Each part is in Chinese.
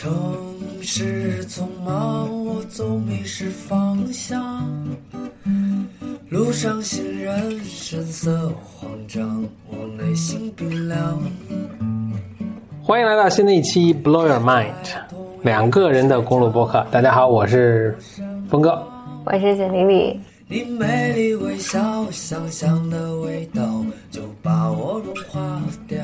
城市匆忙，我总迷失方向。路上行人神色慌张，我内心冰凉。欢迎来到新的一期 Blow Your Mind，两个人的公路播客。大家好，我是峰哥。我是简丽丽。你美丽微笑，香香的味道就把我融化掉。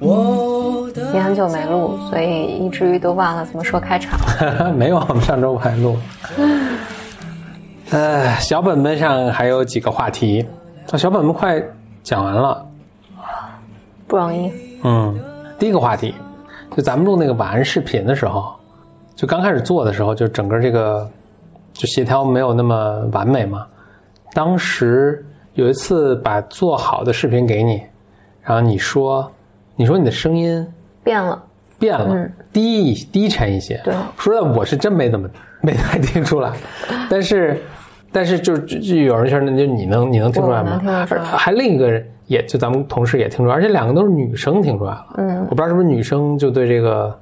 我的你很久没录，所以以至于都忘了怎么说开场。没有，我们上周还录。呃，小本本上还有几个话题，啊小本本快讲完了。不容易。嗯，第一个话题，就咱们录那个晚安视频的时候，就刚开始做的时候，就整个这个就协调没有那么完美嘛。当时有一次把做好的视频给你，然后你说，你说你的声音变了，变了，低一低沉一些。对说的我是真没怎么没太听出来，但是但是就就就有人说，那就你能你能听出来吗？听出来还另一个人也就咱们同事也听出来，而且两个都是女生听出来了。嗯，我不知道是不是女生就对这个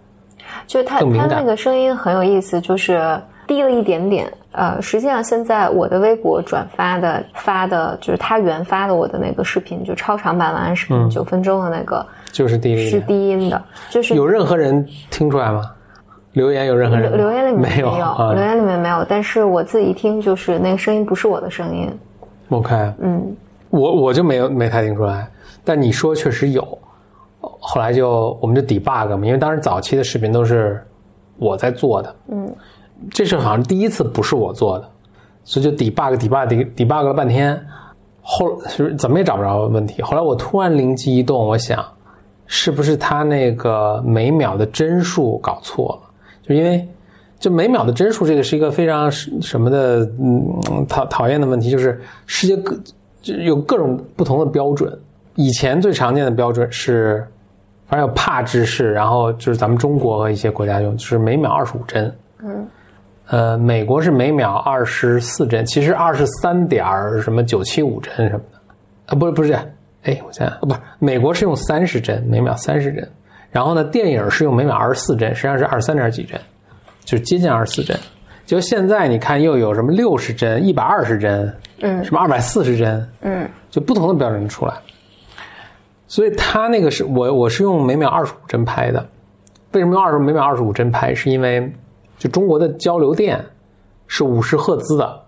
就是他他那个声音很有意思，就是低了一点点。呃，实际上现在我的微博转发的发的就是他原发的我的那个视频，就超长版晚安视频，九、分钟的那个就是低了一是。低音的，就是有任何人听出来吗？留言有任何人吗留言里面没有留啊言里面没有，但是我自己一听就是那个声音不是我的声音。？OK，嗯，我我就没有没太听出来，但你说确实有。后来就我们就 debug 嘛，因为当时早期的视频都是我在做的，嗯，这是好像第一次不是我做的，所以就 debug debug debug 了半天，后是怎么也找不着问题。后来我突然灵机一动，我想是不是他那个每秒的帧数搞错了？就因为就每秒的帧数这个是一个非常什么的嗯讨讨厌的问题，就是世界各就有各种不同的标准。以前最常见的标准是，反正有帕制式，然后就是咱们中国和一些国家用，就是每秒二十五帧。嗯，呃，美国是每秒二十四帧，其实二十三点什么九七五帧什么的，啊，不是不是，哎，我想想，哦不是，美国是用三十帧，每秒三十帧，然后呢，电影是用每秒二十四帧，实际上是二十三点几帧，就是接近二十四帧。就现在你看，又有什么六十帧、一百二十帧，嗯，什么二百四十帧，嗯，就不同的标准出来。所以它那个是我我是用每秒二十五帧拍的，为什么用二十每秒二十五帧拍？是因为就中国的交流电是五十赫兹的，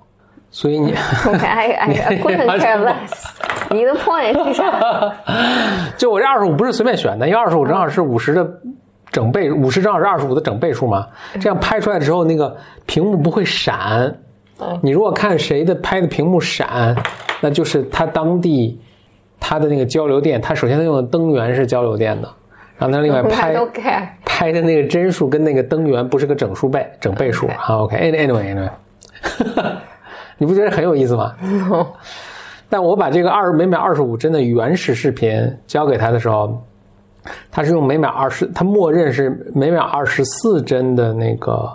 所以你 OK，I I I couldn't care less。你的 point 是啥？就我这二十五不是随便选的，因为二十五正好是五十的整倍，五十正好是二十五的整倍数嘛。这样拍出来之后，那个屏幕不会闪。你如果看谁的拍的屏幕闪，那就是他当地他的那个交流电，他首先他用的灯源是交流电的，然后他另外拍。拍的那个帧数跟那个灯源不是个整数倍、整倍数 OK 啊。OK，anyway anyway，你不觉得很有意思吗？但我把这个二每秒二十五帧的原始视频交给他的时候，他是用每秒二十，他默认是每秒二十四帧的那个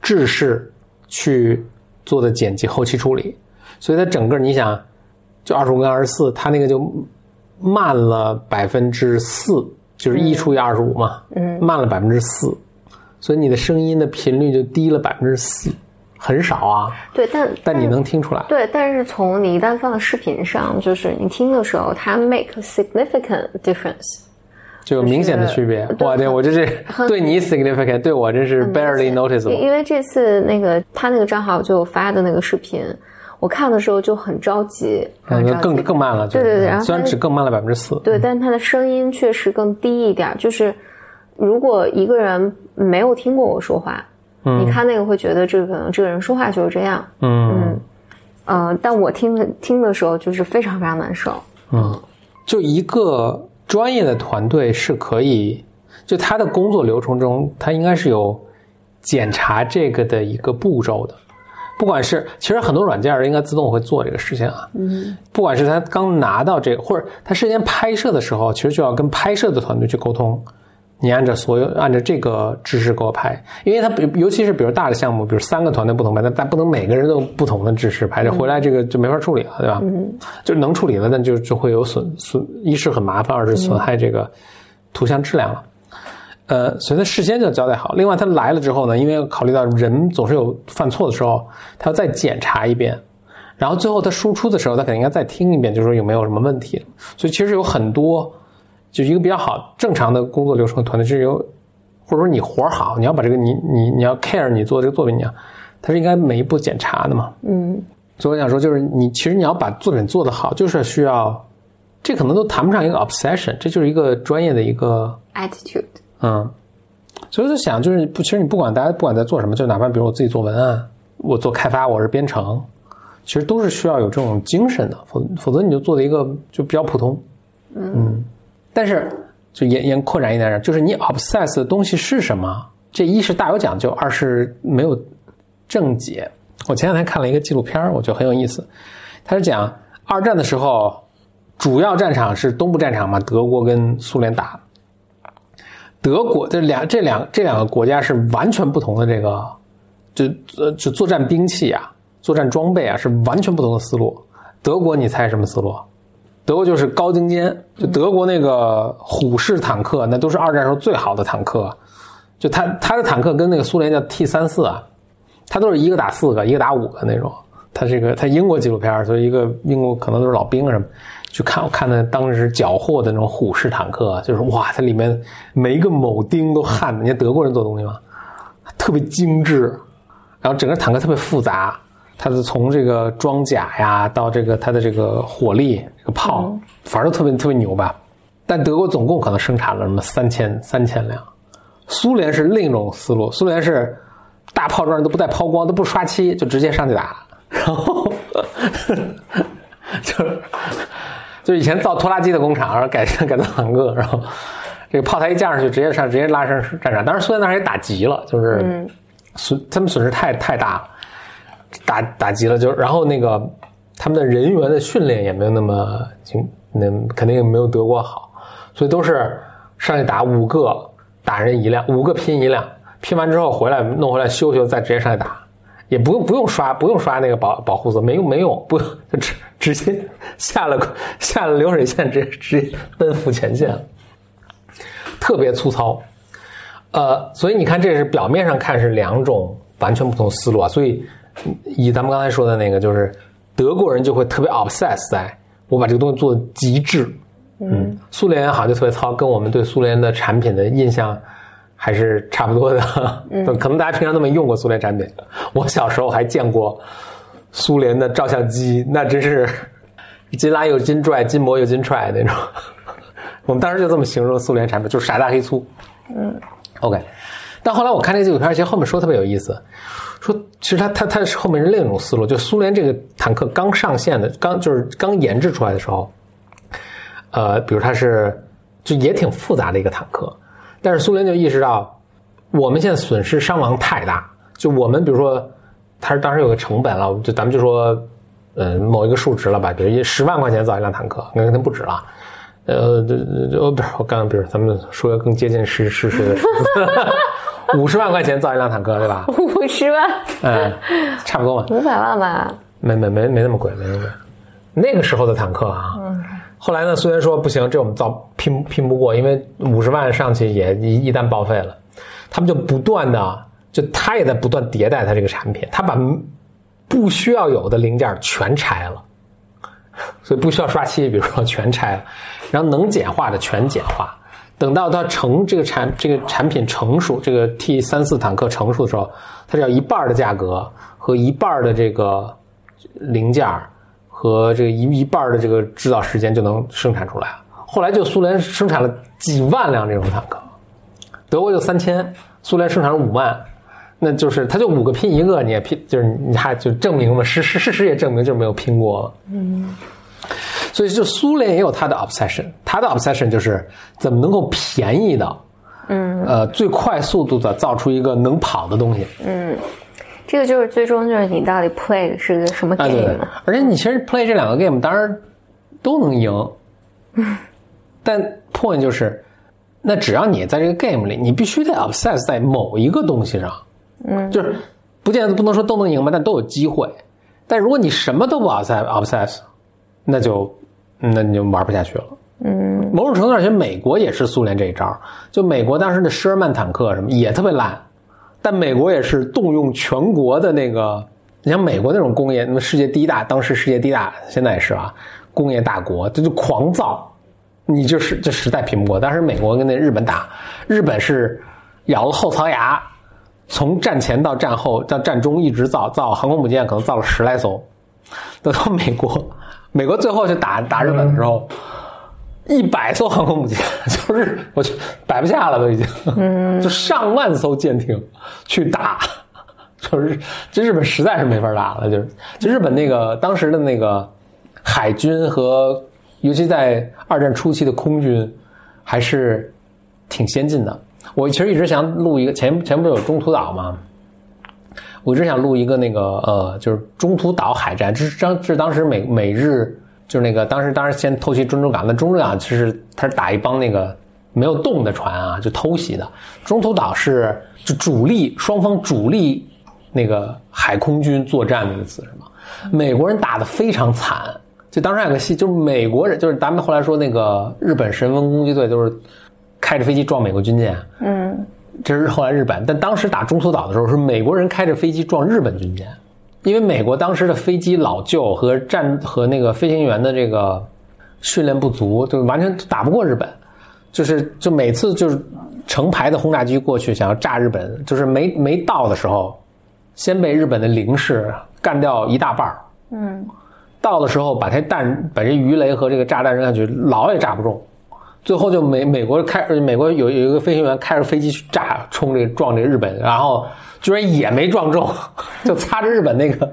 制式去做的剪辑后期处理，所以它整个你想，就二十五跟二十四，它那个就慢了百分之四，就是一除以二十五嘛，嗯，慢了百分之四，所以你的声音的频率就低了百分之四，很少啊，对，但但你能听出来。对，但是从你一旦放到视频上，就是你听的时候，它 make a significant difference。就有明显的区别。哇，对我这是对你 significant，对我真是 barely noticeable。因为这次那个他那个账号就发的那个视频，我看的时候就很着急，很着急嗯更更慢了，对对对然后虽然只更慢了百分之四，对，但是他的声音确实更低一点。就是如果一个人没有听过我说话，你看那个会觉得这个可能这个人说话就是这样，嗯。嗯、呃，但我听的听的时候就是非常非常难受。嗯，就一个专业的团队是可以，就他的工作流程中，他应该是有检查这个的一个步骤的。不管是其实很多软件应该自动会做这个事情啊，嗯，不管是他刚拿到这个，或者他事先拍摄的时候，其实就要跟拍摄的团队去沟通，你按照所有按照这个知识给我拍，因为它比尤其是比如大的项目，比如三个团队不同拍，但但不能每个人都有不同的知识拍，这回来这个就没法处理了，对吧？嗯，就能处理了，但就就会有损损，一是很麻烦，二是损害这个图像质量了。呃，所以他事先就要交代好。另外，他来了之后呢，因为考虑到人总是有犯错的时候，他要再检查一遍，然后最后他输出的时候，他肯定应该再听一遍，就是说有没有什么问题。所以其实有很多，就一个比较好正常的工作流程团队是由，或者说你活好，你要把这个你你你要 care 你做这个作品，你要，它是应该每一步检查的嘛。嗯，所以我想说，就是你其实你要把作品做得好，就是需要，这可能都谈不上一个 obsession，这就是一个专业的一个。attitude，嗯，所以我就想，就是不，其实你不管大家不管在做什么，就哪怕比如我自己做文案，我做开发，我是编程，其实都是需要有这种精神的，否否则你就做的一个就比较普通。嗯，但是就延延扩展一点，就是你 obsess 的东西是什么？这一是大有讲究，二是没有正解。我前两天看了一个纪录片，我觉得很有意思，他是讲二战的时候，主要战场是东部战场嘛，德国跟苏联打。德国这两这两这两个国家是完全不同的这个，就呃就作战兵器啊，作战装备啊是完全不同的思路。德国你猜什么思路？德国就是高精尖，就德国那个虎式坦克，那都是二战时候最好的坦克。就他他的坦克跟那个苏联叫 T 三四啊，他都是一个打四个，一个打五个那种。他这个他英国纪录片，所以一个英国可能都是老兵什么。去看我看的当时缴获的那种虎式坦克，就是哇，它里面每一个铆钉都焊的，你看德国人做东西嘛，特别精致，然后整个坦克特别复杂，它是从这个装甲呀到这个它的这个火力、这个炮，反正都特别特别牛吧。但德国总共可能生产了什么三千三千辆，苏联是另一种思路，苏联是大炮仗都不带抛光，都不刷漆，就直接上去打，然后就是。就是以前造拖拉机的工厂，然后改改造坦克，然后这个炮台一架上去，直接上直接拉上战场。当然，苏联当时也打急了，就是损他们损失太太大了，打打急了，就然后那个他们的人员的训练也没有那么精，那肯定也没有德国好，所以都是上去打五个打人一辆，五个拼一辆，拼完之后回来弄回来修修，再直接上去打。也不用不用刷不用刷那个保保护色，没用没用，不用就直直接 下了下了流水线，直接直接奔赴前线，特别粗糙。呃，所以你看，这是表面上看是两种完全不同思路啊。所以以咱们刚才说的那个，就是德国人就会特别 obsess 在我把这个东西做的极致，嗯，苏联好像就特别糙，跟我们对苏联的产品的印象。还是差不多的，嗯、可能大家平常都没用过苏联产品。我小时候还见过苏联的照相机，那真是金拉又金拽，金磨又金踹那种。我们当时就这么形容苏联产品，就是傻大黑粗。嗯，OK。但后来我看这个纪录片，其实后面说特别有意思，说其实他他他是后面是另一种思路，就苏联这个坦克刚上线的，刚就是刚研制出来的时候，呃，比如它是就也挺复杂的一个坦克。但是苏联就意识到，我们现在损失伤亡太大。就我们比如说，它是当时有个成本了，就咱们就说，呃，某一个数值了吧，比如十万块钱造一辆坦克，那肯定不止了。呃，就就不是我刚刚，比如咱们说个更接近实事实的数字，五十万块钱造一辆坦克，对吧？五十万，嗯，差不多嘛。五百万吧？没没没没那么贵，没那么贵。那个时候的坦克啊。嗯后来呢？虽然说不行，这我们造拼拼不过，因为五十万上去也一一旦报废了，他们就不断的，就他也在不断迭代他这个产品，他把不需要有的零件全拆了，所以不需要刷漆，比如说全拆了，然后能简化的全简化。等到它成这个产这个产品成熟，这个 T 三四坦克成熟的时候，它只要一半的价格和一半的这个零件。和这个一一半的这个制造时间就能生产出来。后来就苏联生产了几万辆这种坦克，德国就三千，苏联生产了五万，那就是他就五个拼一个，你也拼，就是你还就证明了事实，事实也证明就是没有拼过。嗯，所以就苏联也有他的 obsession，他的 obsession 就是怎么能够便宜的，嗯，呃，最快速度的造出一个能跑的东西。嗯。这个就是最终就是你到底 play 是个什么 game？、啊、对对而且你其实 play 这两个 game 当然都能赢，但 point 就是，那只要你在这个 game 里，你必须得 obsess 在某一个东西上，嗯，就是不见得不能说都能赢吧，但都有机会。但如果你什么都不 obsess obsess，那就那你就玩不下去了。嗯，某种程度上，其实美国也是苏联这一招。就美国当时的施尔曼坦克什么也特别烂，但美国也是动用全国的那个，你像美国那种工业，那么世界第一大，当时世界第一大，现在也是啊，工业大国，这就狂造，你就是这实在拼不过。当时美国跟那日本打，日本是咬了后槽牙，从战前到战后到战中一直造造航空母舰，可能造了十来艘，等到美国，美国最后去打打日本的时候。一百艘航空母舰，就是我去摆不下了，都已经，嗯，就上万艘舰艇去打，就是这日本实在是没法打了，就是就日本那个当时的那个海军和尤其在二战初期的空军还是挺先进的。我其实一直想录一个前前不是有中途岛吗？我一直想录一个那个呃，就是中途岛海战，这是当是当时美美日。就是那个当时，当时先偷袭珍珠港，那珍珠港其实他是打一帮那个没有动的船啊，就偷袭的。中途岛是就主力双方主力那个海空军作战那个词是吗？美国人打的非常惨，就当时有个戏，就是美国人，就是咱们后来说那个日本神风攻击队都是开着飞机撞美国军舰，嗯，这是后来日本，但当时打中途岛的时候是美国人开着飞机撞日本军舰。因为美国当时的飞机老旧和战和那个飞行员的这个训练不足，就完全打不过日本。就是就每次就是成排的轰炸机过去想要炸日本，就是没没到的时候，先被日本的零式干掉一大半儿。嗯，到的时候把这弹把这鱼雷和这个炸弹扔下去，老也炸不中。最后就美美国开美国有有一个飞行员开着飞机去炸冲这个撞这个日本，然后。居然也没撞中，就擦着日本那个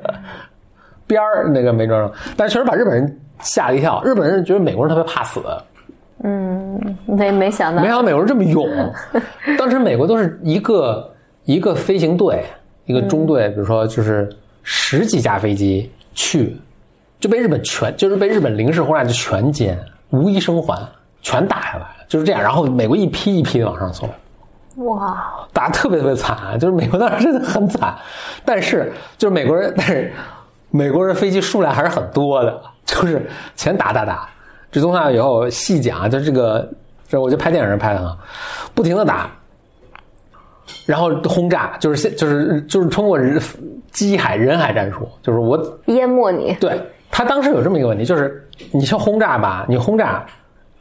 边儿，那个没撞中，但确实把日本人吓了一跳。日本人觉得美国人特别怕死，嗯，没没想到，没想到美国人这么勇。当时美国都是一个一个飞行队，一个中队，比如说就是十几架飞机去，就被日本全就是被日本零式轰炸机全歼，无一生还，全打下来，就是这样。然后美国一批一批的往上送。哇，打的特别特别惨，就是美国当时真的很惨，但是就是美国人，但是美国人飞机数量还是很多的，就是全打打打，这东西以后细讲，就这个，这我就拍电影人拍的啊，不停的打，然后轰炸，就是现就是就是通过人机海人海战术，就是我淹没你。对他当时有这么一个问题，就是你去轰炸吧，你轰炸。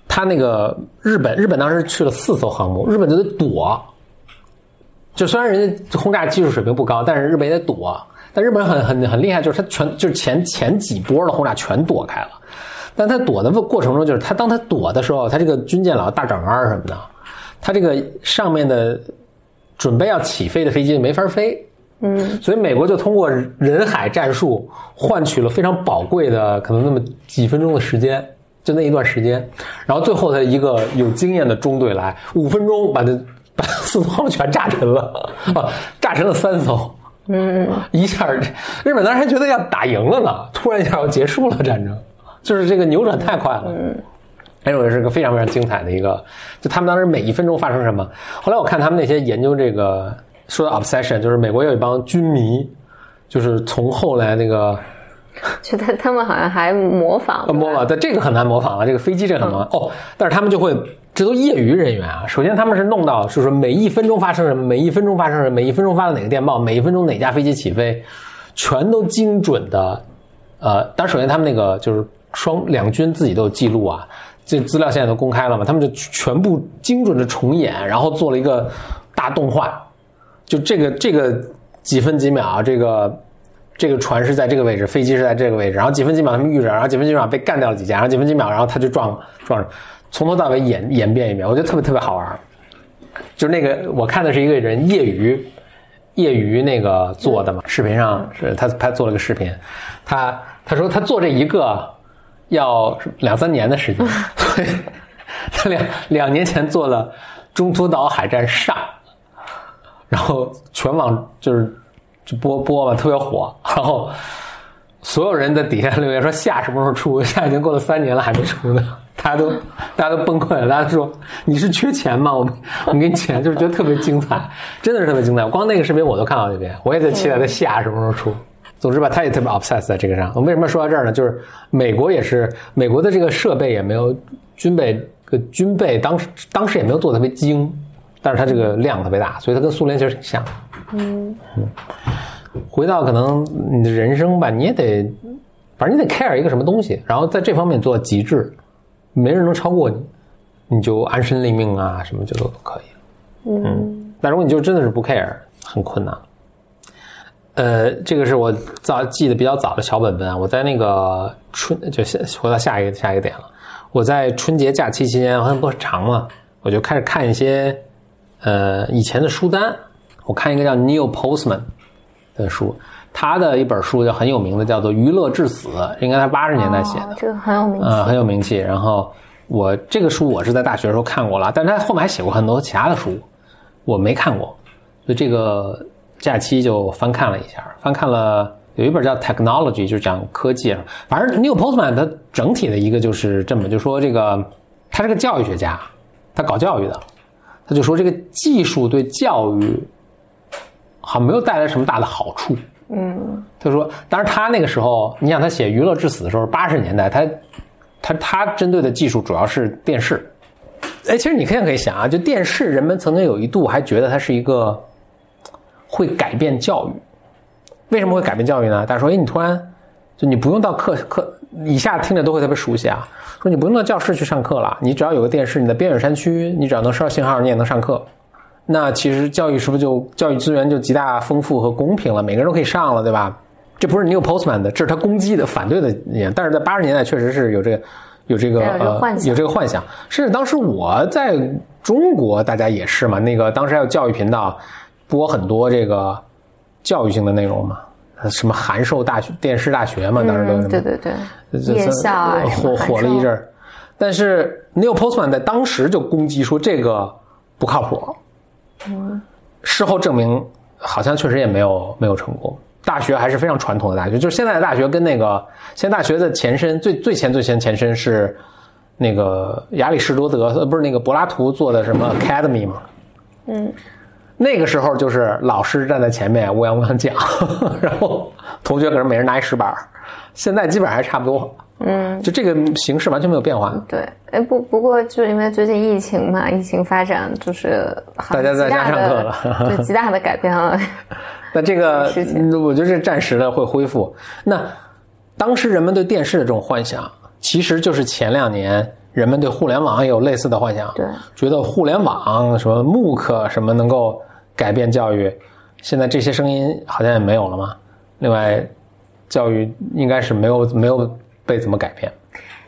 他那个日本，日本当时去了四艘航母，日本就得躲。就虽然人家轰炸技术水平不高，但是日本也得躲。但日本人很很很厉害，就是他全就是前前几波的轰炸全躲开了。但他躲的过程中，就是他当他躲的时候，他这个军舰老大转弯什么的，他这个上面的准备要起飞的飞机没法飞。嗯，所以美国就通过人海战术换取了非常宝贵的可能那么几分钟的时间。就那一段时间，然后最后他一个有经验的中队来，五分钟把这把四艘全炸沉了，啊，炸沉了三艘，嗯，一下日本当时还觉得要打赢了呢，突然一下要结束了战争，就是这个扭转太快了，嗯，哎，我也是个非常非常精彩的一个，就他们当时每一分钟发生什么，后来我看他们那些研究这个说的 obsession，就是美国有一帮军迷，就是从后来那个。觉得他们好像还模仿，模仿，但这个很难模仿了。这个飞机这很难哦，但是他们就会，这都业余人员啊。首先他们是弄到，就是每一分钟发生什么，每一分钟发生什么，每一分钟发了哪个电报，每一分钟哪架飞机起飞，全都精准的。呃，但首先他们那个就是双两军自己都有记录啊，这资料现在都公开了嘛，他们就全部精准的重演，然后做了一个大动画，就这个这个几分几秒这个。这个船是在这个位置，飞机是在这个位置，然后几分几秒他们遇着，然后几分几秒被干掉了几架，然后几分几秒，然后他就撞撞上，从头到尾演演变一遍，我觉得特别特别好玩。就是那个我看的是一个人业余业余那个做的嘛，视频上是他他做了个视频，他他说他做这一个要两三年的时间，所以他两两年前做了中途岛海战上，然后全网就是。就播播吧，特别火。然后所有人在底下留言说：“下什么时候出？下已经过了三年了，还没出呢。”大家都大家都崩溃了。大家说：“你是缺钱吗？我我给你钱。”就是觉得特别精彩，真的是特别精彩。光那个视频我都看好几遍，我也在期待它下什么时候出。总之吧，他也特别 obsessed 在这个上。我为什么说到这儿呢？就是美国也是美国的这个设备也没有军备个军备当时当时也没有做的特别精，但是它这个量特别大，所以它跟苏联其实挺像。嗯嗯，回到可能你的人生吧，你也得，反正你得 care 一个什么东西，然后在这方面做到极致，没人能超过你，你就安身立命啊，什么就都可以。嗯，但如果你就真的是不 care，很困难。呃，这个是我早记得比较早的小本本啊，我在那个春就下回到下一个下一个点了。我在春节假期期间，好像不很长嘛，我就开始看一些呃以前的书单。我看一个叫 Neil Postman 的书，他的一本书叫很有名的，叫做《娱乐至死》，应该他八十年代写的，这个很有名气，嗯，很有名气。然后我这个书我是在大学的时候看过了，但是他后面还写过很多其他的书，我没看过，所以这个假期就翻看了一下，翻看了有一本叫《Technology》，就是讲科技。反正 Neil Postman 他整体的一个就是这么就说这个，他是个教育学家，他搞教育的，他就说这个技术对教育。好像没有带来什么大的好处。嗯，他说，当然他那个时候，你想他写《娱乐至死》的时候，八十年代，他他他针对的技术主要是电视。哎，其实你可以可以想啊，就电视，人们曾经有一度还觉得它是一个会改变教育。为什么会改变教育呢？大家说，哎，你突然就你不用到课课，以下听着都会特别熟悉啊。说你不用到教室去上课了，你只要有个电视，你在边远山区，你只要能收到信号，你也能上课。那其实教育是不是就教育资源就极大丰富和公平了？每个人都可以上了，对吧？这不是 New Postman 的，这是他攻击的、反对的言。但是在八十年代确实是有这个、有这个呃有这个幻想。甚至当时我在中国，大家也是嘛。那个当时还有教育频道播很多这个教育性的内容嘛，什么函授大学、电视大学嘛，当时都对对对，夜校啊火火了一阵儿。但是 New Postman 在当时就攻击说这个不靠谱。嗯，事后证明好像确实也没有没有成功。大学还是非常传统的大学，就是现在的大学跟那个现在大学的前身最最前最前前身是那个亚里士多德呃不是那个柏拉图做的什么 Academy 嘛？嗯，那个时候就是老师站在前面乌泱乌泱讲，然后同学可能每人拿一石板。现在基本上还差不多。嗯，就这个形式完全没有变化。对，哎不不过就因为最近疫情嘛，疫情发展就是大家在家上课了，对，极大的改变了。那这个我觉得是暂时的会恢复。那当时人们对电视的这种幻想，其实就是前两年人们对互联网也有类似的幻想。对，觉得互联网什么 MOOC 什么能够改变教育，现在这些声音好像也没有了嘛。另外，教育应该是没有没有。被怎么改变？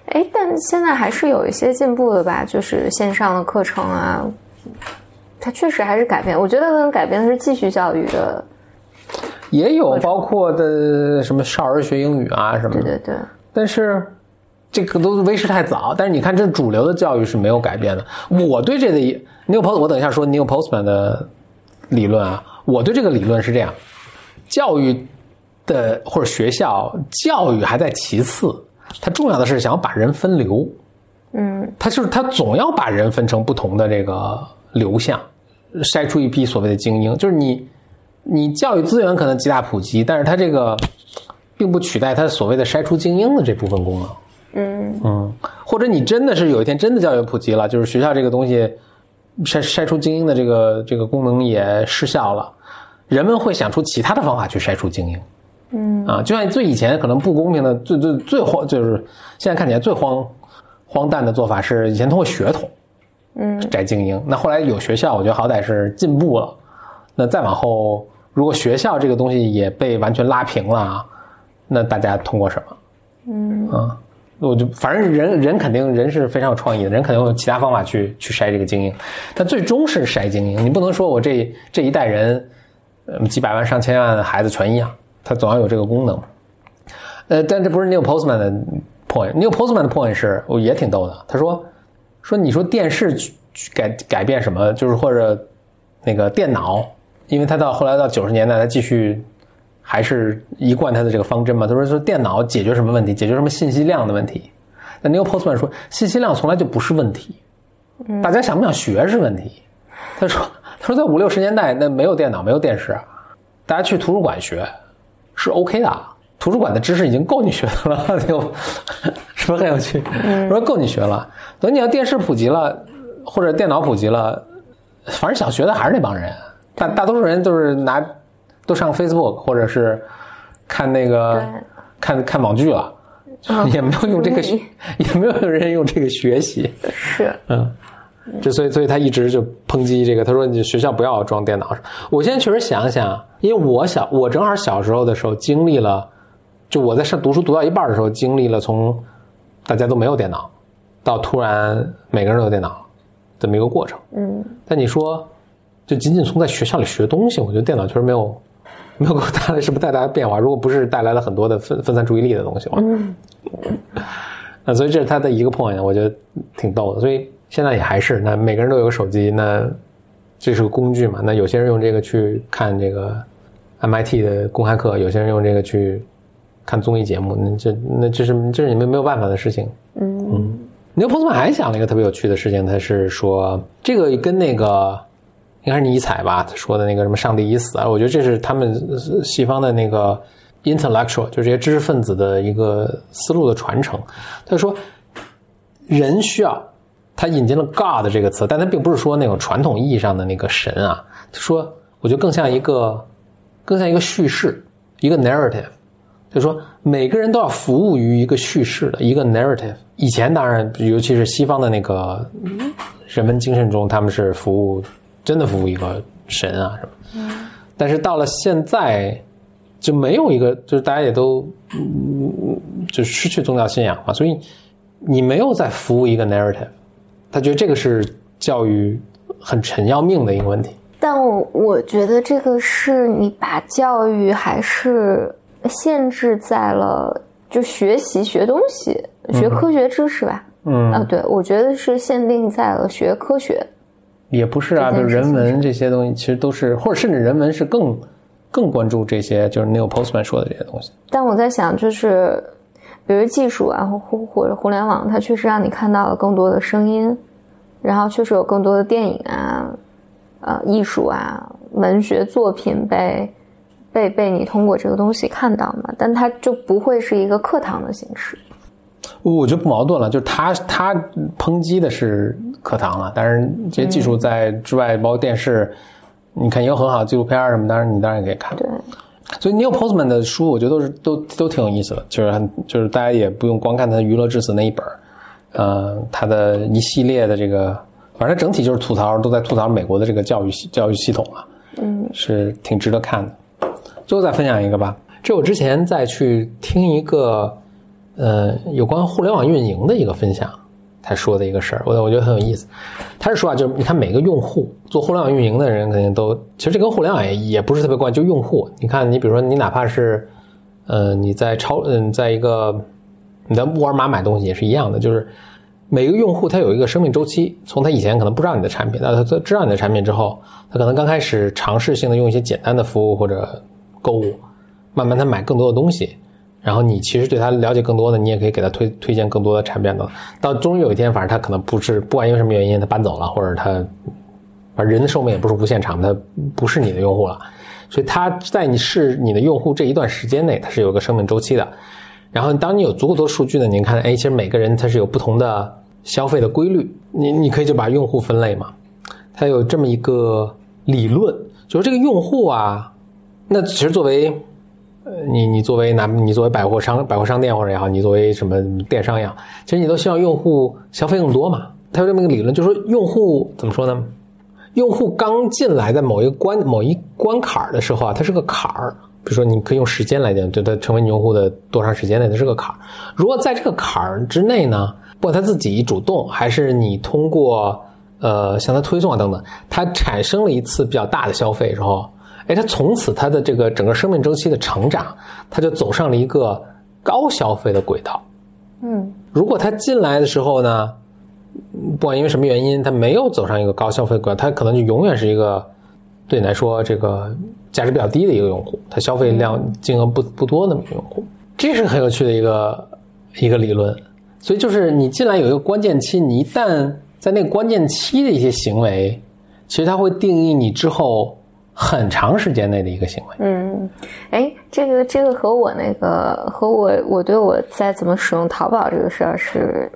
哎，但现在还是有一些进步的吧，就是线上的课程啊，它确实还是改变。我觉得能改变的是继续教育的，也有包括的什么少儿学英语啊什么的。对对对。但是这个都为时太早。但是你看，这主流的教育是没有改变的。我对这个 New Post，我等一下说 New Postman 的理论啊。我对这个理论是这样：教育的或者学校教育还在其次。它重要的是想要把人分流，嗯，它就是它总要把人分成不同的这个流向，筛出一批所谓的精英。就是你，你教育资源可能极大普及，但是它这个并不取代它所谓的筛出精英的这部分功能。嗯嗯，或者你真的是有一天真的教育普及了，就是学校这个东西筛筛出精英的这个这个功能也失效了，人们会想出其他的方法去筛出精英。嗯啊，就像最以前可能不公平的最最最荒，就是现在看起来最荒荒诞的做法是以前通过血统，嗯，摘精英。那后来有学校，我觉得好歹是进步了。那再往后，如果学校这个东西也被完全拉平了，那大家通过什么？嗯啊，我就反正人人肯定人是非常有创意的，人肯定有其他方法去去筛这个精英。但最终是筛精英，你不能说我这这一代人，呃，几百万上千万的孩子全一样。他总要有这个功能，呃，但这不是 Neil Postman 的 point。Neil Postman 的 point 是，我也挺逗的。他说，说你说电视改改变什么，就是或者那个电脑，因为他到后来到九十年代，他继续还是一贯他的这个方针嘛。他说说电脑解决什么问题？解决什么信息量的问题？那 Neil Postman 说，信息量从来就不是问题，大家想不想学是问题。他说，他说在五六十年代，那没有电脑，没有电视，大家去图书馆学。是 OK 的，图书馆的知识已经够你学的了，是不是很有趣？我说够你学了，等你要电视普及了，或者电脑普及了，反正想学的还是那帮人。大大多数人都是拿都上 Facebook 或者是看那个看看网剧了，也没有用这个，也没有人用这个学习。是，嗯。这所以，所以他一直就抨击这个。他说：“你学校不要装电脑。”我现在确实想想，因为我小，我正好小时候的时候经历了，就我在上读书读到一半的时候，经历了从大家都没有电脑，到突然每个人都有电脑这么一个过程。嗯。但你说，就仅仅从在学校里学东西，我觉得电脑确实没有没有给我带来什么太大的变化。如果不是带来了很多的分分散注意力的东西话，嗯。那所以这是他的一个 point，我觉得挺逗的。所以。现在也还是，那每个人都有个手机，那这是个工具嘛？那有些人用这个去看这个 MIT 的公开课，有些人用这个去看综艺节目，那这那这是这是你们没有办法的事情。嗯嗯。牛彭斯曼还想了一个特别有趣的事情，他是说这个跟那个应该是尼采吧，他说的那个什么“上帝已死”啊，我觉得这是他们西方的那个 intellectual，就是这些知识分子的一个思路的传承。他说人需要。他引进了 “God” 这个词，但他并不是说那种传统意义上的那个神啊。他说，我觉得更像一个，更像一个叙事，一个 narrative。就说每个人都要服务于一个叙事的一个 narrative。以前当然，尤其是西方的那个人文精神中，他们是服务，真的服务一个神啊什么。嗯。但是到了现在，就没有一个，就是大家也都就失去宗教信仰嘛，所以你没有在服务一个 narrative。他觉得这个是教育很沉要命的一个问题，但我我觉得这个是你把教育还是限制在了就学习学东西学科学知识吧，嗯啊，对，我觉得是限定在了学科学，也不是啊，就人文这些东西其实都是，或者甚至人文是更更关注这些，就是 Neil Postman 说的这些东西。但我在想，就是比如技术啊，或或者互联网，它确实让你看到了更多的声音。然后确实有更多的电影啊，呃，艺术啊，文学作品被被被你通过这个东西看到嘛？但它就不会是一个课堂的形式。我觉得不矛盾了，就是他他抨击的是课堂了，但是这些技术在之外，包括电视，你看也有很好的纪录片什么，当然你当然也可以看。对。所以 Neil Postman 的书，我觉得都是都都挺有意思的，就是很就是大家也不用光看他的《娱乐至死》那一本呃，他的一系列的这个，反正整体就是吐槽，都在吐槽美国的这个教育系教育系统啊，嗯，是挺值得看的。最后再分享一个吧，这我之前在去听一个，呃，有关互联网运营的一个分享，他说的一个事儿，我我觉得很有意思。他是说啊，就是你看每个用户做互联网运营的人，肯定都其实这跟互联网也也不是特别关，就用户，你看你比如说你哪怕是，呃，你在超嗯，在一个。你在沃尔玛买东西也是一样的，就是每个用户他有一个生命周期，从他以前可能不知道你的产品，那他知道你的产品之后，他可能刚开始尝试性的用一些简单的服务或者购物，慢慢他买更多的东西，然后你其实对他了解更多的，你也可以给他推推荐更多的产品的，到终于有一天，反正他可能不是不管因为什么原因他搬走了，或者他，反正人的寿命也不是无限长，他不是你的用户了，所以他在你是你的用户这一段时间内，他是有个生命周期的。然后，当你有足够多数据呢？您看，哎，其实每个人他是有不同的消费的规律。你你可以就把用户分类嘛，它有这么一个理论，就是这个用户啊，那其实作为，你你作为哪，你作为百货商百货商店或者也好，你作为什么电商也好，其实你都希望用户消费更多嘛。他有这么一个理论，就是说用户怎么说呢？用户刚进来在某一个关某一关坎的时候啊，它是个坎儿。比如说，你可以用时间来讲，就它成为你用户的多长时间内，它是个坎儿。如果在这个坎儿之内呢，不管他自己主动，还是你通过呃向他推送啊等等，他产生了一次比较大的消费之后，哎，他从此他的这个整个生命周期的成长，他就走上了一个高消费的轨道。嗯，如果他进来的时候呢，不管因为什么原因，他没有走上一个高消费轨道，他可能就永远是一个对你来说这个。价值比较低的一个用户，他消费量金额不不多那么用户，这是很有趣的一个一个理论。所以就是你进来有一个关键期，你一旦在那个关键期的一些行为，其实它会定义你之后很长时间内的一个行为。嗯，哎，这个这个和我那个和我我对我在怎么使用淘宝这个事儿是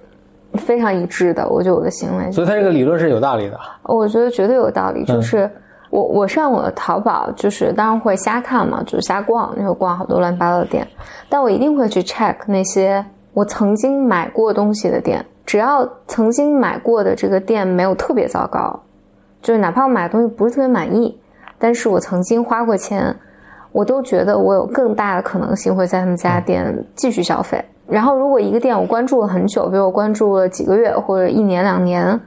非常一致的。我觉得我的行为，所以他这个理论是有道理的。我觉得绝对有道理。就是我我上我的淘宝，就是当然会瞎看嘛，就是瞎逛，就逛好多乱七八糟的店，但我一定会去 check 那些我曾经买过东西的店，只要曾经买过的这个店没有特别糟糕，就是哪怕我买的东西不是特别满意。但是我曾经花过钱，我都觉得我有更大的可能性会在他们家店继续消费。然后，如果一个店我关注了很久，比如我关注了几个月或者一年两年，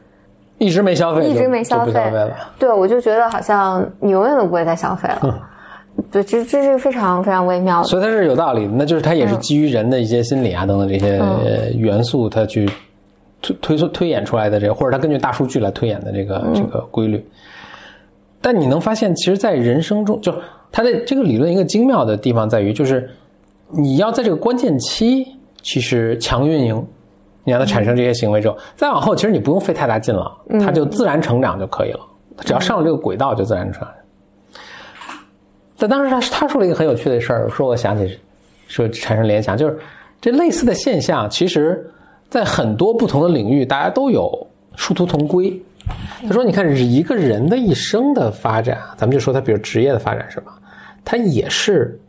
一直没消费，一直没消费了。对，我就觉得好像你永远都不会再消费了。对，这这是非常非常微妙的。所以它是有道理的，那就是它也是基于人的一些心理啊等等这些元素，它去推推推演出来的这个，或者它根据大数据来推演的这个这个规律。但你能发现，其实，在人生中，就他的这个理论一个精妙的地方在于，就是你要在这个关键期，其实强运营，你让它产生这些行为之后，再往后，其实你不用费太大劲了，它就自然成长就可以了。只要上了这个轨道，就自然成长。但当时他他说了一个很有趣的事儿，说我想起，说产生联想，就是这类似的现象，其实在很多不同的领域，大家都有殊途同归。他说：“你看，一个人的一生的发展，咱们就说他，比如职业的发展是吧？他也是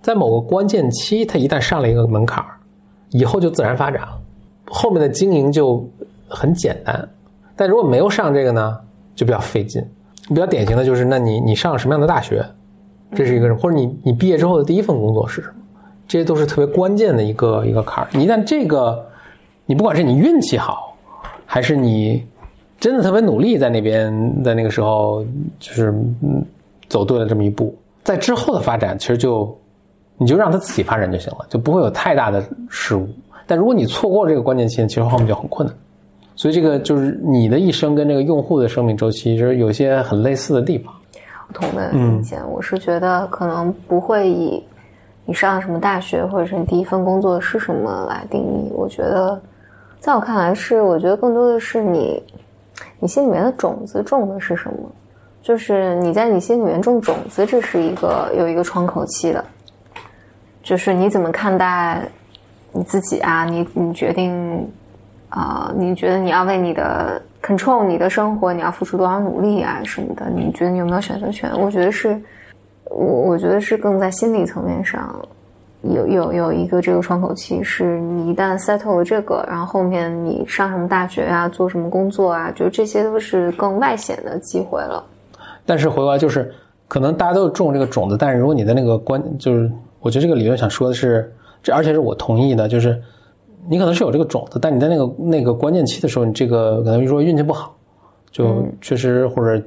在某个关键期，他一旦上了一个门槛以后就自然发展了，后面的经营就很简单。但如果没有上这个呢，就比较费劲。比较典型的就是，那你你上了什么样的大学，这是一个，或者你你毕业之后的第一份工作是什么，这些都是特别关键的一个一个坎儿。一旦这个，你不管是你运气好，还是你。”真的特别努力，在那边，在那个时候，就是嗯，走对了这么一步。在之后的发展，其实就你就让它自己发展就行了，就不会有太大的失误。但如果你错过这个关键期，其实后面就很困难。所以这个就是你的一生跟这个用户的生命周期，其实有些很类似的地方。不同的意见，我是觉得可能不会以你上什么大学，或者是你第一份工作是什么来定义。我觉得，在我看来是，我觉得更多的是你。你心里面的种子种的是什么？就是你在你心里面种种子，这是一个有一个窗口期的。就是你怎么看待你自己啊？你你决定啊？你觉得你要为你的 control 你的生活，你要付出多少努力啊什么的？你觉得你有没有选择权？我觉得是，我我觉得是更在心理层面上。有有有一个这个窗口期，是你一旦 settle 了这个，然后后面你上什么大学啊，做什么工作啊，就这些都是更外显的机会了。但是回过来就是，可能大家都种这个种子，但是如果你的那个关，就是我觉得这个理论想说的是，这而且是我同意的，就是你可能是有这个种子，但你在那个那个关键期的时候，你这个可能说运气不好，就确实或者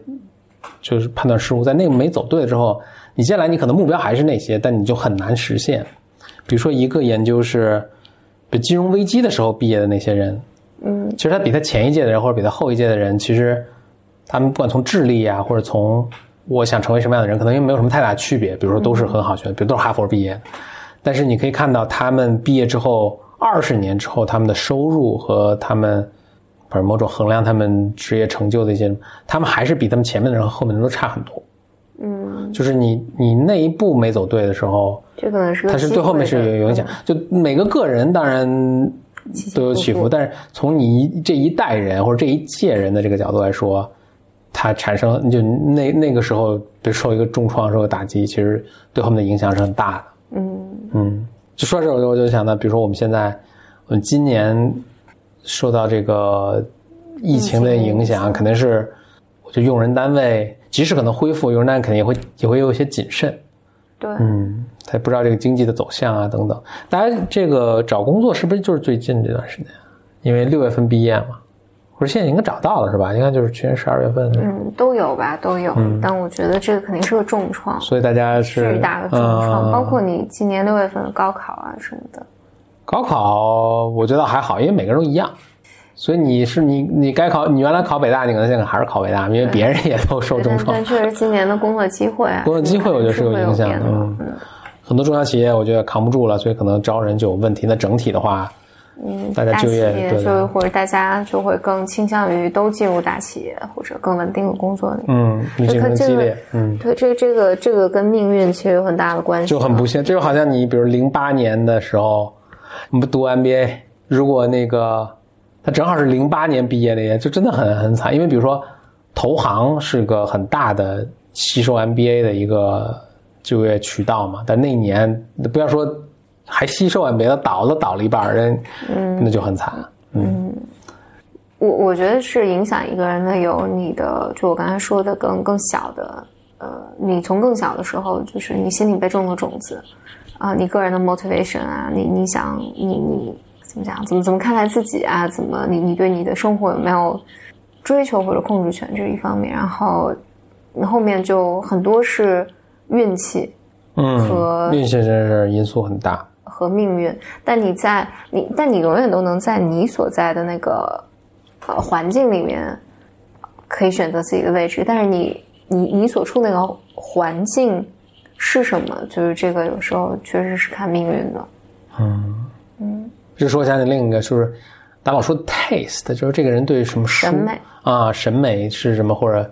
就是判断失误，在那个没走对之后，你接下来你可能目标还是那些，但你就很难实现。比如说，一个研究是，比金融危机的时候毕业的那些人，嗯，其实他比他前一届的人或者比他后一届的人，其实他们不管从智力啊，或者从我想成为什么样的人，可能又没有什么太大区别。比如说，都是很好学，比如都是哈佛毕业，但是你可以看到，他们毕业之后二十年之后，他们的收入和他们，不是某种衡量他们职业成就的一些，他们还是比他们前面的人和后面的人都差很多。嗯，就是你你那一步没走对的时候，这可能是它是对后面是有影响。就每个个人当然都有起伏，但是从你这一代人或者这一届人的这个角度来说，它产生就那那个时候被受一个重创、受个打击，其实对后面的影响是很大的。嗯嗯，就说这，我就想到，比如说我们现在，我们今年受到这个疫情的影响，肯定是就用人单位。即使可能恢复，有人那肯定也会也会有一些谨慎，对，嗯，他也不知道这个经济的走向啊等等。大家这个找工作是不是就是最近这段时间？因为六月份毕业嘛，或者现在应该找到了是吧？应该就是去年十二月份，嗯，都有吧，都有。但我觉得这个肯定是个重创，所以大家是巨大的重创，包括你今年六月份的高考啊什么的。高考我觉得还好，因为每个人都一样。所以你是你你该考你原来考北大，你可能现在还是考北大，因为别人也都受重创。但确实今年的工作机会，工作机会我觉得是有影响的。嗯，很多中小企业我觉得扛不住了，所以可能招人就有问题。那整体的话，嗯，大家就业就或者大家就会更倾向于都进入大企业或者更稳定的工作里。嗯，你竞争激烈，嗯，对，这这个这个跟命运其实有很大的关系，就很不幸。这就好像你比如零八年的时候，你不读 MBA，如果那个他正好是零八年毕业的，就真的很很惨。因为比如说投行是个很大的吸收 MBA 的一个就业渠道嘛，但那一年不要说还吸收 MBA，倒了倒了一半人，嗯，那就很惨。嗯我我觉得是影响一个人的有你的，就我刚才说的更更小的，呃，你从更小的时候，就是你心里被种了种子，啊、你个人的 motivation 啊，你你想你你怎么讲，怎么怎么看待自己啊，怎么你你对你的生活有没有追求或者控制权，这是一方面，然后后面就很多是运气嗯和，运气真是因素很大。和命运，但你在你，但你永远都能在你所在的那个呃环境里面，可以选择自己的位置。但是你你你所处那个环境是什么？就是这个有时候确实是看命运的。这说起来另一个，就是咱老说 taste，就是这个人对什么书审美啊，审美是什么，或者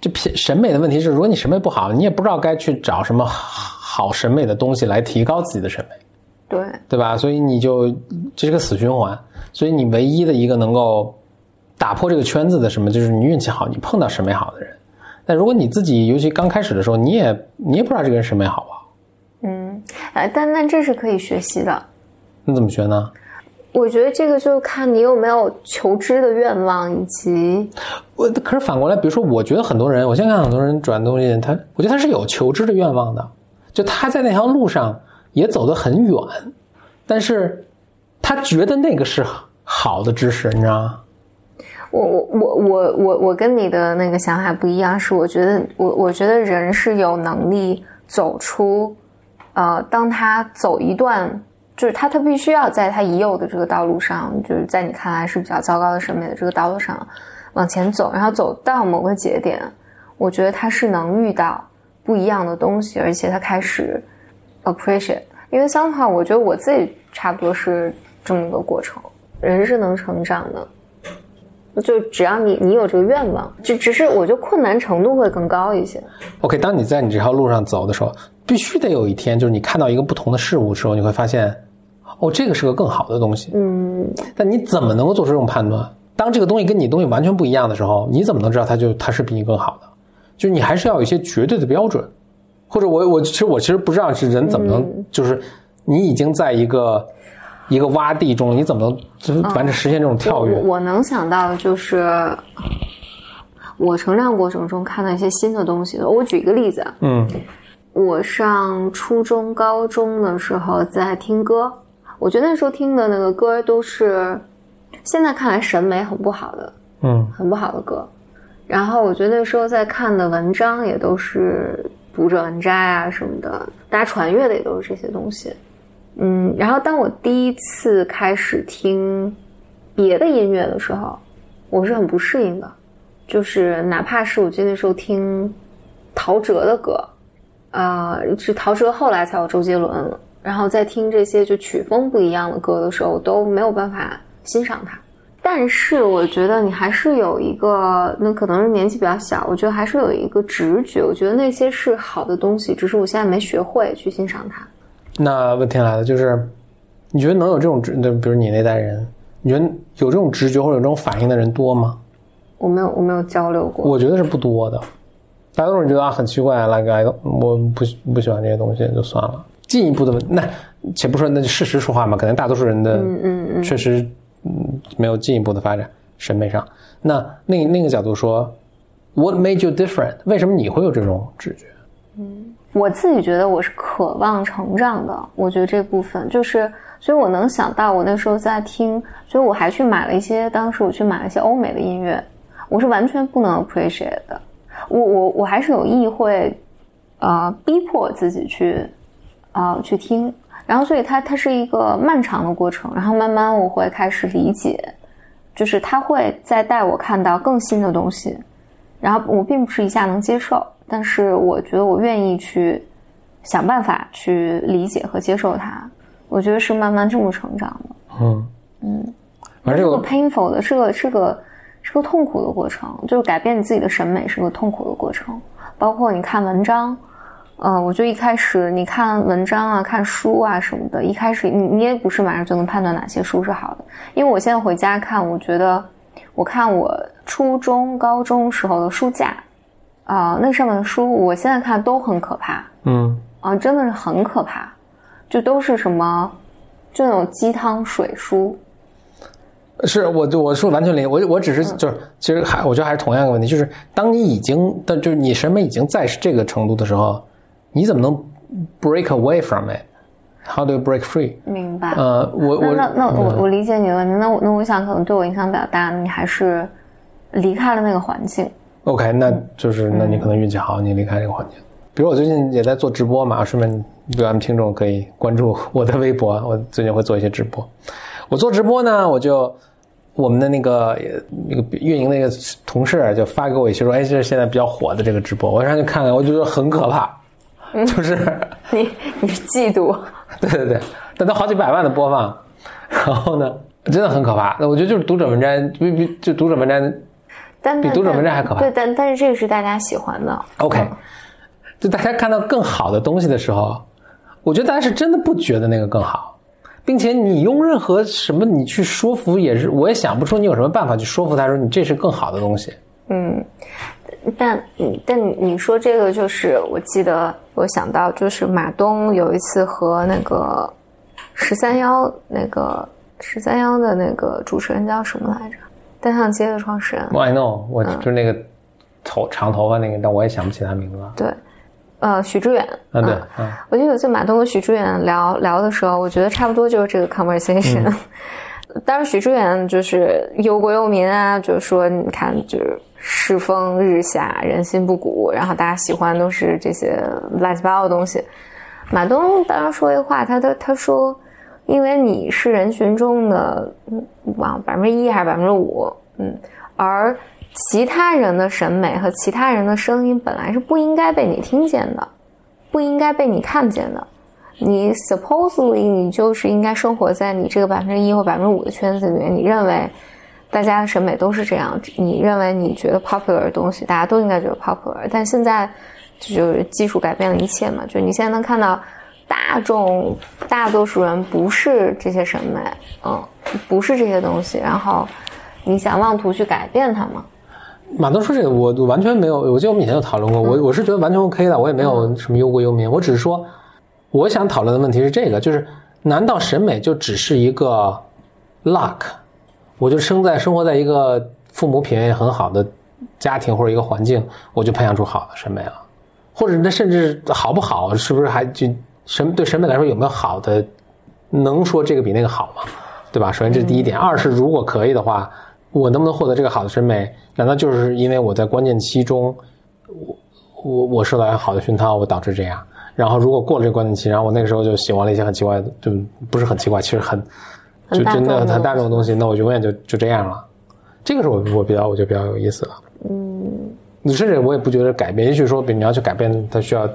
这品审美的问题是，如果你审美不好，你也不知道该去找什么好审美的东西来提高自己的审美，对，对吧？所以你就这是个死循环。所以你唯一的一个能够打破这个圈子的什么，就是你运气好，你碰到审美好的人。但如果你自己，尤其刚开始的时候，你也你也不知道这个人审美好不好，嗯，哎，但但这是可以学习的。那怎么学呢？我觉得这个就看你有没有求知的愿望，以及我可是反过来，比如说，我觉得很多人，我现在看很多人转东西，他我觉得他是有求知的愿望的，就他在那条路上也走得很远，但是他觉得那个是好的知识，你知道吗？我我我我我我跟你的那个想法不一样，是我觉得我我觉得人是有能力走出，呃，当他走一段，就是他他必须要在他已有的这个道路上，就是在你看来是比较糟糕的审美的这个道路上往前走，然后走到某个节点，我觉得他是能遇到不一样的东西，而且他开始 appreciate，因为相反，我觉得我自己差不多是这么一个过程，人是能成长的。就只要你你有这个愿望，就只是我觉得困难程度会更高一些。OK，当你在你这条路上走的时候，必须得有一天，就是你看到一个不同的事物的时候，你会发现，哦，这个是个更好的东西。嗯，但你怎么能够做出这种判断？当这个东西跟你东西完全不一样的时候，你怎么能知道它就它是比你更好的？就是你还是要有一些绝对的标准，或者我我其实我其实不知道是人怎么能，就是你已经在一个一个洼地中，你怎么能就是完成实现这种跳跃？我我能想到的就是我成长过程中看到一些新的东西。我举一个例子啊，嗯我上初中、高中的时候在听歌，我觉得那时候听的那个歌都是现在看来审美很不好的，嗯很不好的歌。然后我觉得那时候在看的文章也都是读者文摘啊什么的，大家传阅的也都是这些东西。嗯，然后当我第一次开始听别的音乐的时候，我是很不适应的，就是哪怕是我记得那时候听陶喆的歌，啊、是陶喆后来才有周杰伦，然后在听这些就曲风不一样的歌的时候，我都没有办法欣赏它。但是我觉得你还是有一个，那可能是年纪比较小，我觉得还是有一个直觉，我觉得那些是好的东西，只是我现在没学会去欣赏它。那问题来了，就是你觉得能有这种直，那比如你那代人，你觉得有这种直觉或者有这种反应的人多吗？我没有，我没有交流过。我觉得是不多的，大多数人觉得啊很奇怪，like I don't, 我不不喜欢这些东西就算了。进一步的问，那且不说那就事实说话嘛，可能大多数人的嗯嗯嗯确实嗯没有进一步的发展审美上。那另另一个角度说，What made you different？为什么你会有这种直觉？嗯我自己觉得我是渴望成长的，我觉得这部分就是，所以我能想到我那时候在听，所以我还去买了一些，当时我去买了一些欧美的音乐，我是完全不能 appreciate 的，我我我还是有意会，呃，逼迫自己去，呃，去听，然后所以它它是一个漫长的过程，然后慢慢我会开始理解，就是他会再带我看到更新的东西，然后我并不是一下能接受，但是我觉得我愿意去想办法去理解和接受它。我觉得是慢慢这么成长的。嗯，嗯，反正这个 painful 的，是个是个是个痛苦的过程，就是改变你自己的审美是个痛苦的过程。包括你看文章，呃，我就一开始你看文章啊、看书啊什么的，一开始你你也不是马上就能判断哪些书是好的，因为我现在回家看，我觉得我看我初中、高中时候的书架，啊、那上面的书，我现在看都很可怕，嗯，啊，真的是很可怕，就都是什么，就那种鸡汤水书，是我就我说完全理解，我我只是嗯。就是其实还我觉得还是同样一个问题，就是当你已经但就是你审美已经在这个程度的时候，你怎么能 break away from it？How do you break free？明白？呃，我我那那那我嗯我理解你的问题，那我那我想可能对我影响比较大，你还是离开了那个环境。OK，那嗯就是那你可能运气好，你离开这个环境。比如我最近也在做直播嘛，顺便咱们听众可以关注 我的微博，我最近会做一些直播。我做直播呢，我就我们的那个那个运营那个同事就发给我一些说，哎，这是现在比较火的这个直播，我上去看看，我就觉得很可怕，就是 你你是嫉妒？对对对，但都好几百万的播放，然后呢，真的很可怕。那我觉得就是读者文摘，比比就读者文摘但比读者文摘还可怕对，但但是这个是大家喜欢的。OK，就大家看到更好的东西的时候，我觉得大家是真的不觉得那个更好，并且你用任何什么你去说服也是，我也想不出你有什么办法去说服他说你这是更好的东西。嗯，但但你你说这个就是，我记得我想到就是马东有一次和那个十三幺那个十三幺的那个主持人叫什么来着？单向街的创始人，I know，我就是那个头长头发那个，但我也想不起他名字了。对，呃，许知远。啊，对，嗯嗯我记得有一次马东和许知远聊聊的时候，我觉得差不多就是这个 conversation。当然，许知远就是忧国忧民啊，就是说你看，就是世风日下，人心不古，然后大家喜欢都是这些乱七八糟的东西。马东当时说一个话，他他他说，因为你是人群中的，嗯，忘百分之一还是百分之五，嗯，而其他人的审美和其他人的声音本来是不应该被你听见的。不应该被你看见的。你 supposedly 你就是应该生活在你这个百分之一或百分之五的圈子里面，你认为大家的审美都是这样，你认为你觉得 popular 的东西，大家都应该觉得 popular。但现在就是技术改变了一切嘛，就你现在能看到大众大多数人不是这些审美，嗯，不是这些东西，然后你想妄图去改变它吗？马东说这个，我我完全没有，我记得我们以前有讨论过，我我是觉得完全 OK 的，我也没有什么忧国忧民，我只是说，我想讨论的问题是这个，就是难道审美就只是一个 luck？我就生在生活在一个父母品味很好的家庭或者一个环境，我就培养出好的审美了，或者那甚至好不好，是不是还就审对审美来说有没有好的，能说这个比那个好吗？对吧？首先这是第一点，二是如果可以的话，我能不能获得这个好的审美？难道就是因为我在关键期中，我我我受到一个好的熏陶，我导致这样？然后如果过了这个关键期，然后我那个时候就喜欢了一些很奇怪的，就不是很奇怪，其实很就真的很大众的东西，那我永远就就这样了。这个是我我比较我觉得比较有意思的。嗯，你甚至我也不觉得改变，也许说，比如你要去改变，它需要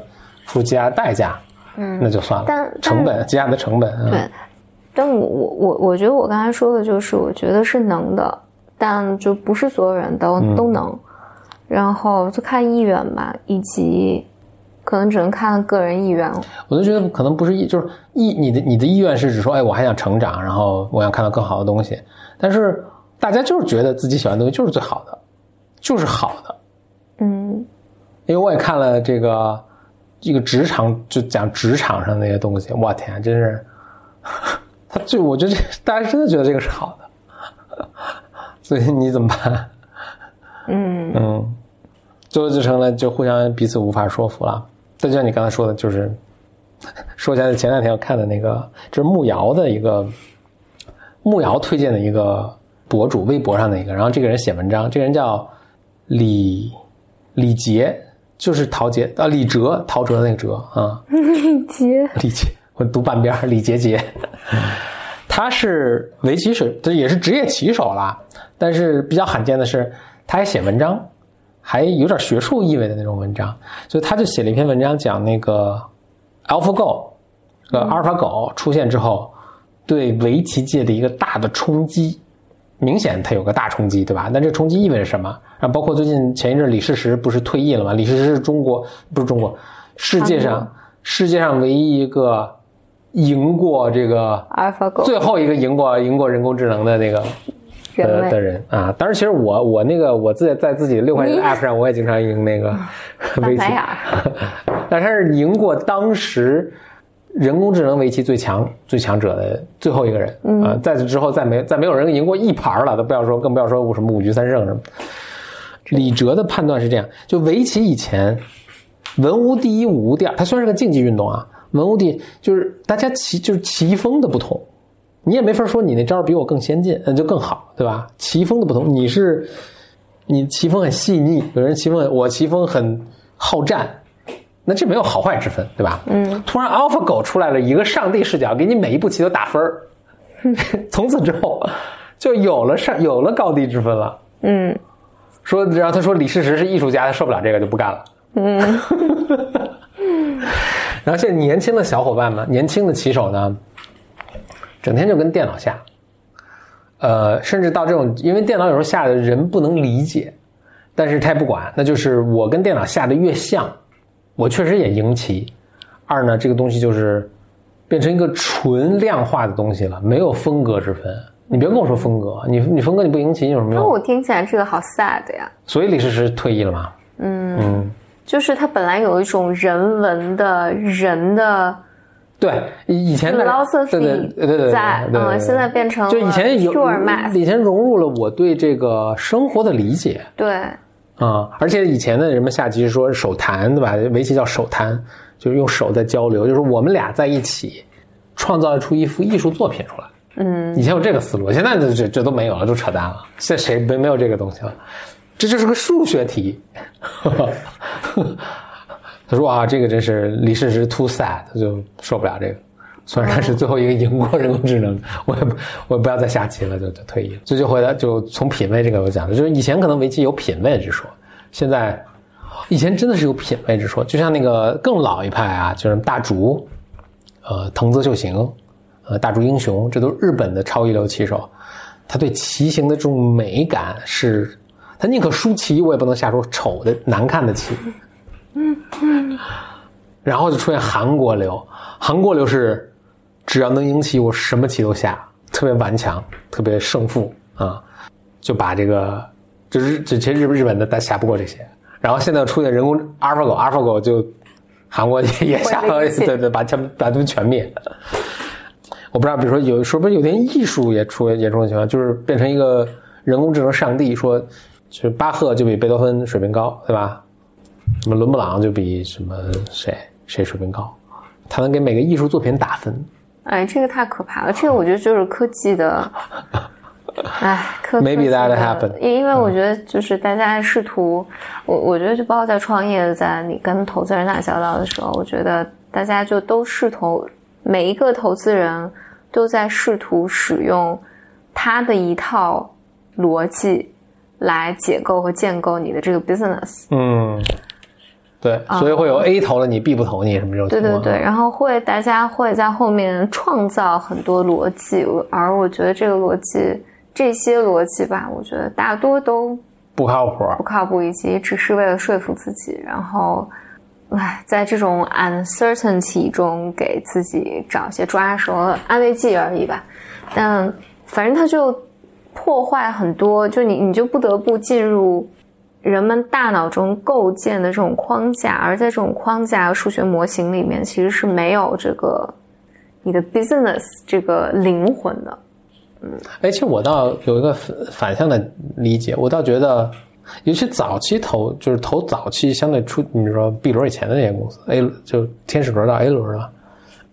付出极大的代价，嗯，那就算了，但但成本极大的成本，嗯对，但我我我我觉得我刚才说的就是，我觉得是能的，但就不是所有人都、都能。然后就看意愿吧，以及可能只能看个人意愿了。我就觉得可能不是意，就是意你的你的意愿是指说，哎，我还想成长，然后我想看到更好的东西。但是大家就是觉得自己喜欢的东西就是最好的，就是好的。嗯因为我也看了这个这个职场，就讲职场上那些东西，我天，真是，他就我觉得这大家真的觉得这个是好的，所以你怎么办？嗯嗯，最后就成了就互相彼此无法说服了。再就像你刚才说的，就是 说起来前两天我看的那个，就是木瑶的一个木瑶推荐的一个博主，微博上的一个，然后这个人写文章，这个人叫李李杰，就是陶杰啊，李哲，陶喆的那个哲啊，李杰，李杰，我读半边儿李杰杰，他是围棋水，这也是职业棋手啦。但是比较罕见的是，他还写文章，还有点学术意味的那种文章。所以他就写了一篇文章，讲那个 AlphaGo，呃阿尔法狗出现之后，对围棋界的一个大的冲击。明显它有个大冲击，对吧？那这冲击意味着什么？啊包括最近前一阵李世石不是退役了吗？李世石是中国不是中国，世界上世界上唯一一个赢过这个 AlphaGo 最后一个赢过赢过人工智能的那个的的人啊。当然，其实我我那个我自己在自己六块钱的 app 上，我也经常赢那个 围棋 但是他是赢过当时人工智能围棋最强最强者的最后一个人啊、嗯在此之后再没再没有人赢过一盘了，都不要说更不要说什么五局三胜什么。李哲的判断是这样：就围棋以前，文无第一，武无第二，它虽然是个竞技运动啊，文无第一就是大家棋就是棋风的不同，你也没法说你那招比我更先进，那就更好，对吧？棋风的不同，你是你棋风很细腻，有人棋风我棋风很好战，那这没有好坏之分，对吧？嗯。突然 AlphaGo 出来了一个上帝视角，给你每一步棋都打分儿，从此之后就有了上有了高低之分了。嗯，说，然后他说李世石是艺术家，他受不了这个就不干了。嗯。然后现在年轻的小伙伴们，年轻的棋手呢，整天就跟电脑下，呃，甚至到这种，因为电脑有时候下的人不能理解，但是他也不管，那就是我跟电脑下的越像，我确实也赢棋。二呢，这个东西就是变成一个纯量化的东西了，没有风格之分。你别跟我说风格，你你风格你不赢棋有什么用？那我听起来这个好 sad 呀。所以李世石退役了吗？嗯，嗯，就是他本来有一种人文的人的对，以以前对对对对对在，嗯，现在变成就以前有以前融入了我对这个生活的理解对，啊、而且以前的人们下棋说手谈对吧？围棋叫手谈，就是用手在交流，就是我们俩在一起创造出一幅艺术作品出来。嗯，以前有这个思路，现在这这这都没有了，都扯淡了。现在谁没没有这个东西了？这就是个数学题。他说啊，这个真是李世石 too sad，他就受不了这个。虽然他是最后一个赢过人工智能，我也不我也不要再下棋了，就就退役了。所以就回来就从品味这个我讲的，就是以前可能围棋有品味之说，现在以前真的是有品味之说。就像那个更老一派啊，就是大竹，呃，藤泽秀行，呃，大竹英雄，这都是日本的超一流棋手。他对棋形的这种美感是，他宁可输棋，我也不能下出丑的难看的棋。然后就出现韩国流，韩国流是只要能赢棋，我什么棋都下，特别顽强，特别胜负啊，就把这个就是这其实日日本的他下不过这些。然后现在出现人工 AlphaGo，AlphaGo 就韩国也也下了，会对对，把他们把他们全灭。我不知道，比如说有是不是有点艺术也出也出现情况，就是变成一个人工智能上帝，说就是巴赫就比贝多芬水平高，对吧？什么伦勃朗就比什么谁谁水平高，他能给每个艺术作品打分。哎，这个太可怕了。这个我觉得就是科技的，哎，科 Maybe 科技 that 的 happened 因因为我觉得就是大家试图，我我觉得就包括在创业，在你跟投资人打交道的时候，我觉得大家就都试图，每一个投资人都在试图使用他的一套逻辑来解构和建构你的这个 business。嗯，对，所以会有 A 投了你，B 不投你什么这种情况。对对对，然后会大家会在后面创造很多逻辑，而我觉得这个逻辑，这些逻辑吧，我觉得大多都不靠谱。不靠谱，以及只是为了说服自己，然后，唉，在这种 uncertainty 中给自己找一些抓手、安慰剂而已吧。但反正它就破坏很多，就你你就不得不进入人们大脑中构建的这种框架，而在这种框架和数学模型里面，其实是没有这个你的 business 这个灵魂的。哎，其实我倒有一个反反向的理解，我倒觉得，尤其早期投就是投早期相对出，你说 B 轮以前的那些公司，A 就天使轮到 A 轮了，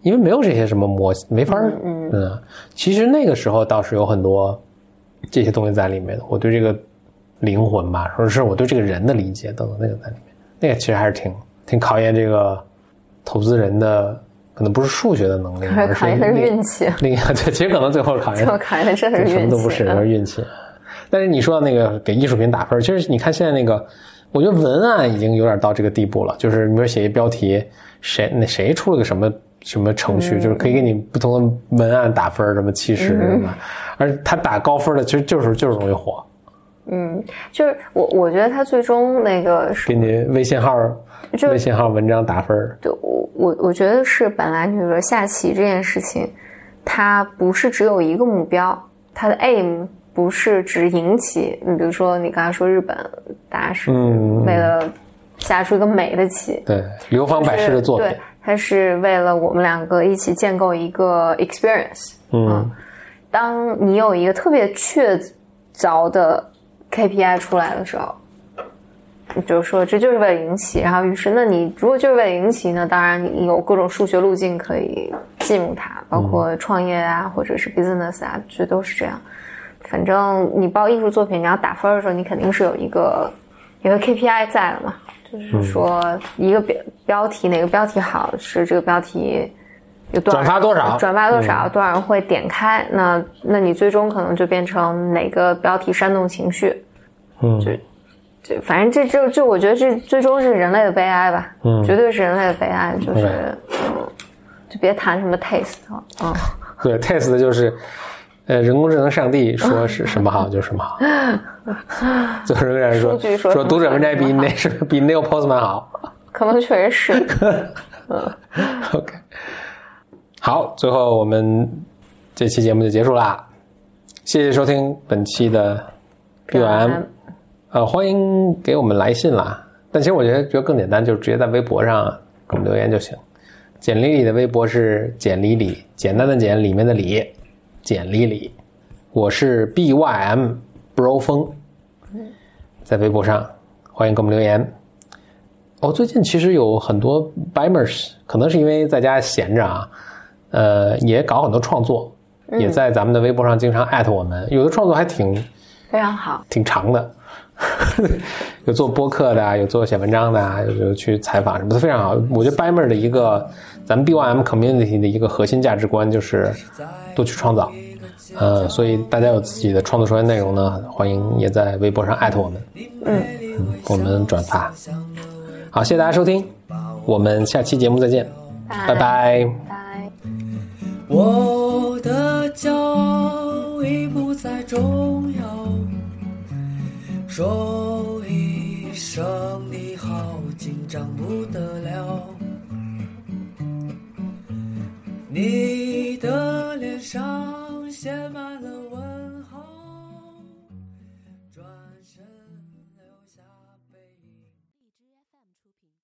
因为没有这些什么模，没法儿嗯。其实那个时候倒是有很多这些东西在里面的，我对这个灵魂吧，或者是我对这个人的理解等等那个在里面，那个其实还是挺挺考验这个投资人的，可能不是数学的能力，而是考验的是运气，另一个对，其实可能最后考验最后考验的真的是什么都不是，就是运气。但是你说到那个给艺术品打分，其实你看现在那个，我觉得文案已经有点到这个地步了。就是你比如写一标题，谁那谁出了个什么什么程序，就是可以给你不同的文案打分，什么七十什么，而他打高分的其实就是就是容易火，嗯，就是我我觉得他最终那个是给你微信号就微信号文章打分儿，对我我我觉得是本来比如说下棋这件事情，它不是只有一个目标，它的 aim 不是只赢棋。你比如说你刚才说日本，大家是嗯为了下出一个美的棋，对，流芳百世的作品对，，它是为了我们两个一起建构一个 experience。嗯当你有一个特别确凿的 KPI 出来的时候，你就说这就是为了赢棋，然后于是那你如果就是为了赢棋呢，当然你有各种数学路径可以进入它，包括创业啊，或者是 business 啊，这都是这样。反正你报艺术作品，你要打分的时候，你肯定是有一个有个 KPI 在的嘛，就是说一个标标题哪个标题好，是这个标题有多少转发多少转发多少，多少人会点开，那那你最终可能就变成哪个标题煽动情绪，嗯。就就反正这就就我觉得这最终是人类的悲哀吧，嗯。绝对是人类的悲哀，就是、嗯，就别谈什么 taste 了，嗯，对，taste 就是，呃，人工智能上帝说是什么好就什么好，最后仍然说说说读者文摘比什么好那是比 Neil Postman 好。可能确实是，嗯。OK，好，最后我们这期节目就结束啦，谢谢收听本期的 BOM，呃，欢迎给我们来信啦。但其实我觉得觉得更简单，就是直接在微博上给我们留言就行。简历里的微博是简历里，简单的简，里面的里，简历里。我是 BYM Bro 风，在微博上欢迎给我们留言。哦，最近其实有很多 Bimers，可能是因为在家闲着啊，呃，也搞很多创作，也在咱们的微博上经常艾特我们，有的创作还挺非常好，挺长的，有做播客的啊，有做写文章的啊，有有去采访什么的，非常好。我觉得 Bymer 的一个咱们 BYM community 的一个核心价值观就是多去创造，呃，所以大家有自己的创作出来内容呢，欢迎也在微博上艾特我们，嗯，我们转发。好，谢谢大家收听，我们下期节目再见，拜拜。拜。我的骄傲已不再重要，说一声你好，紧张不得了。你的脸上写满了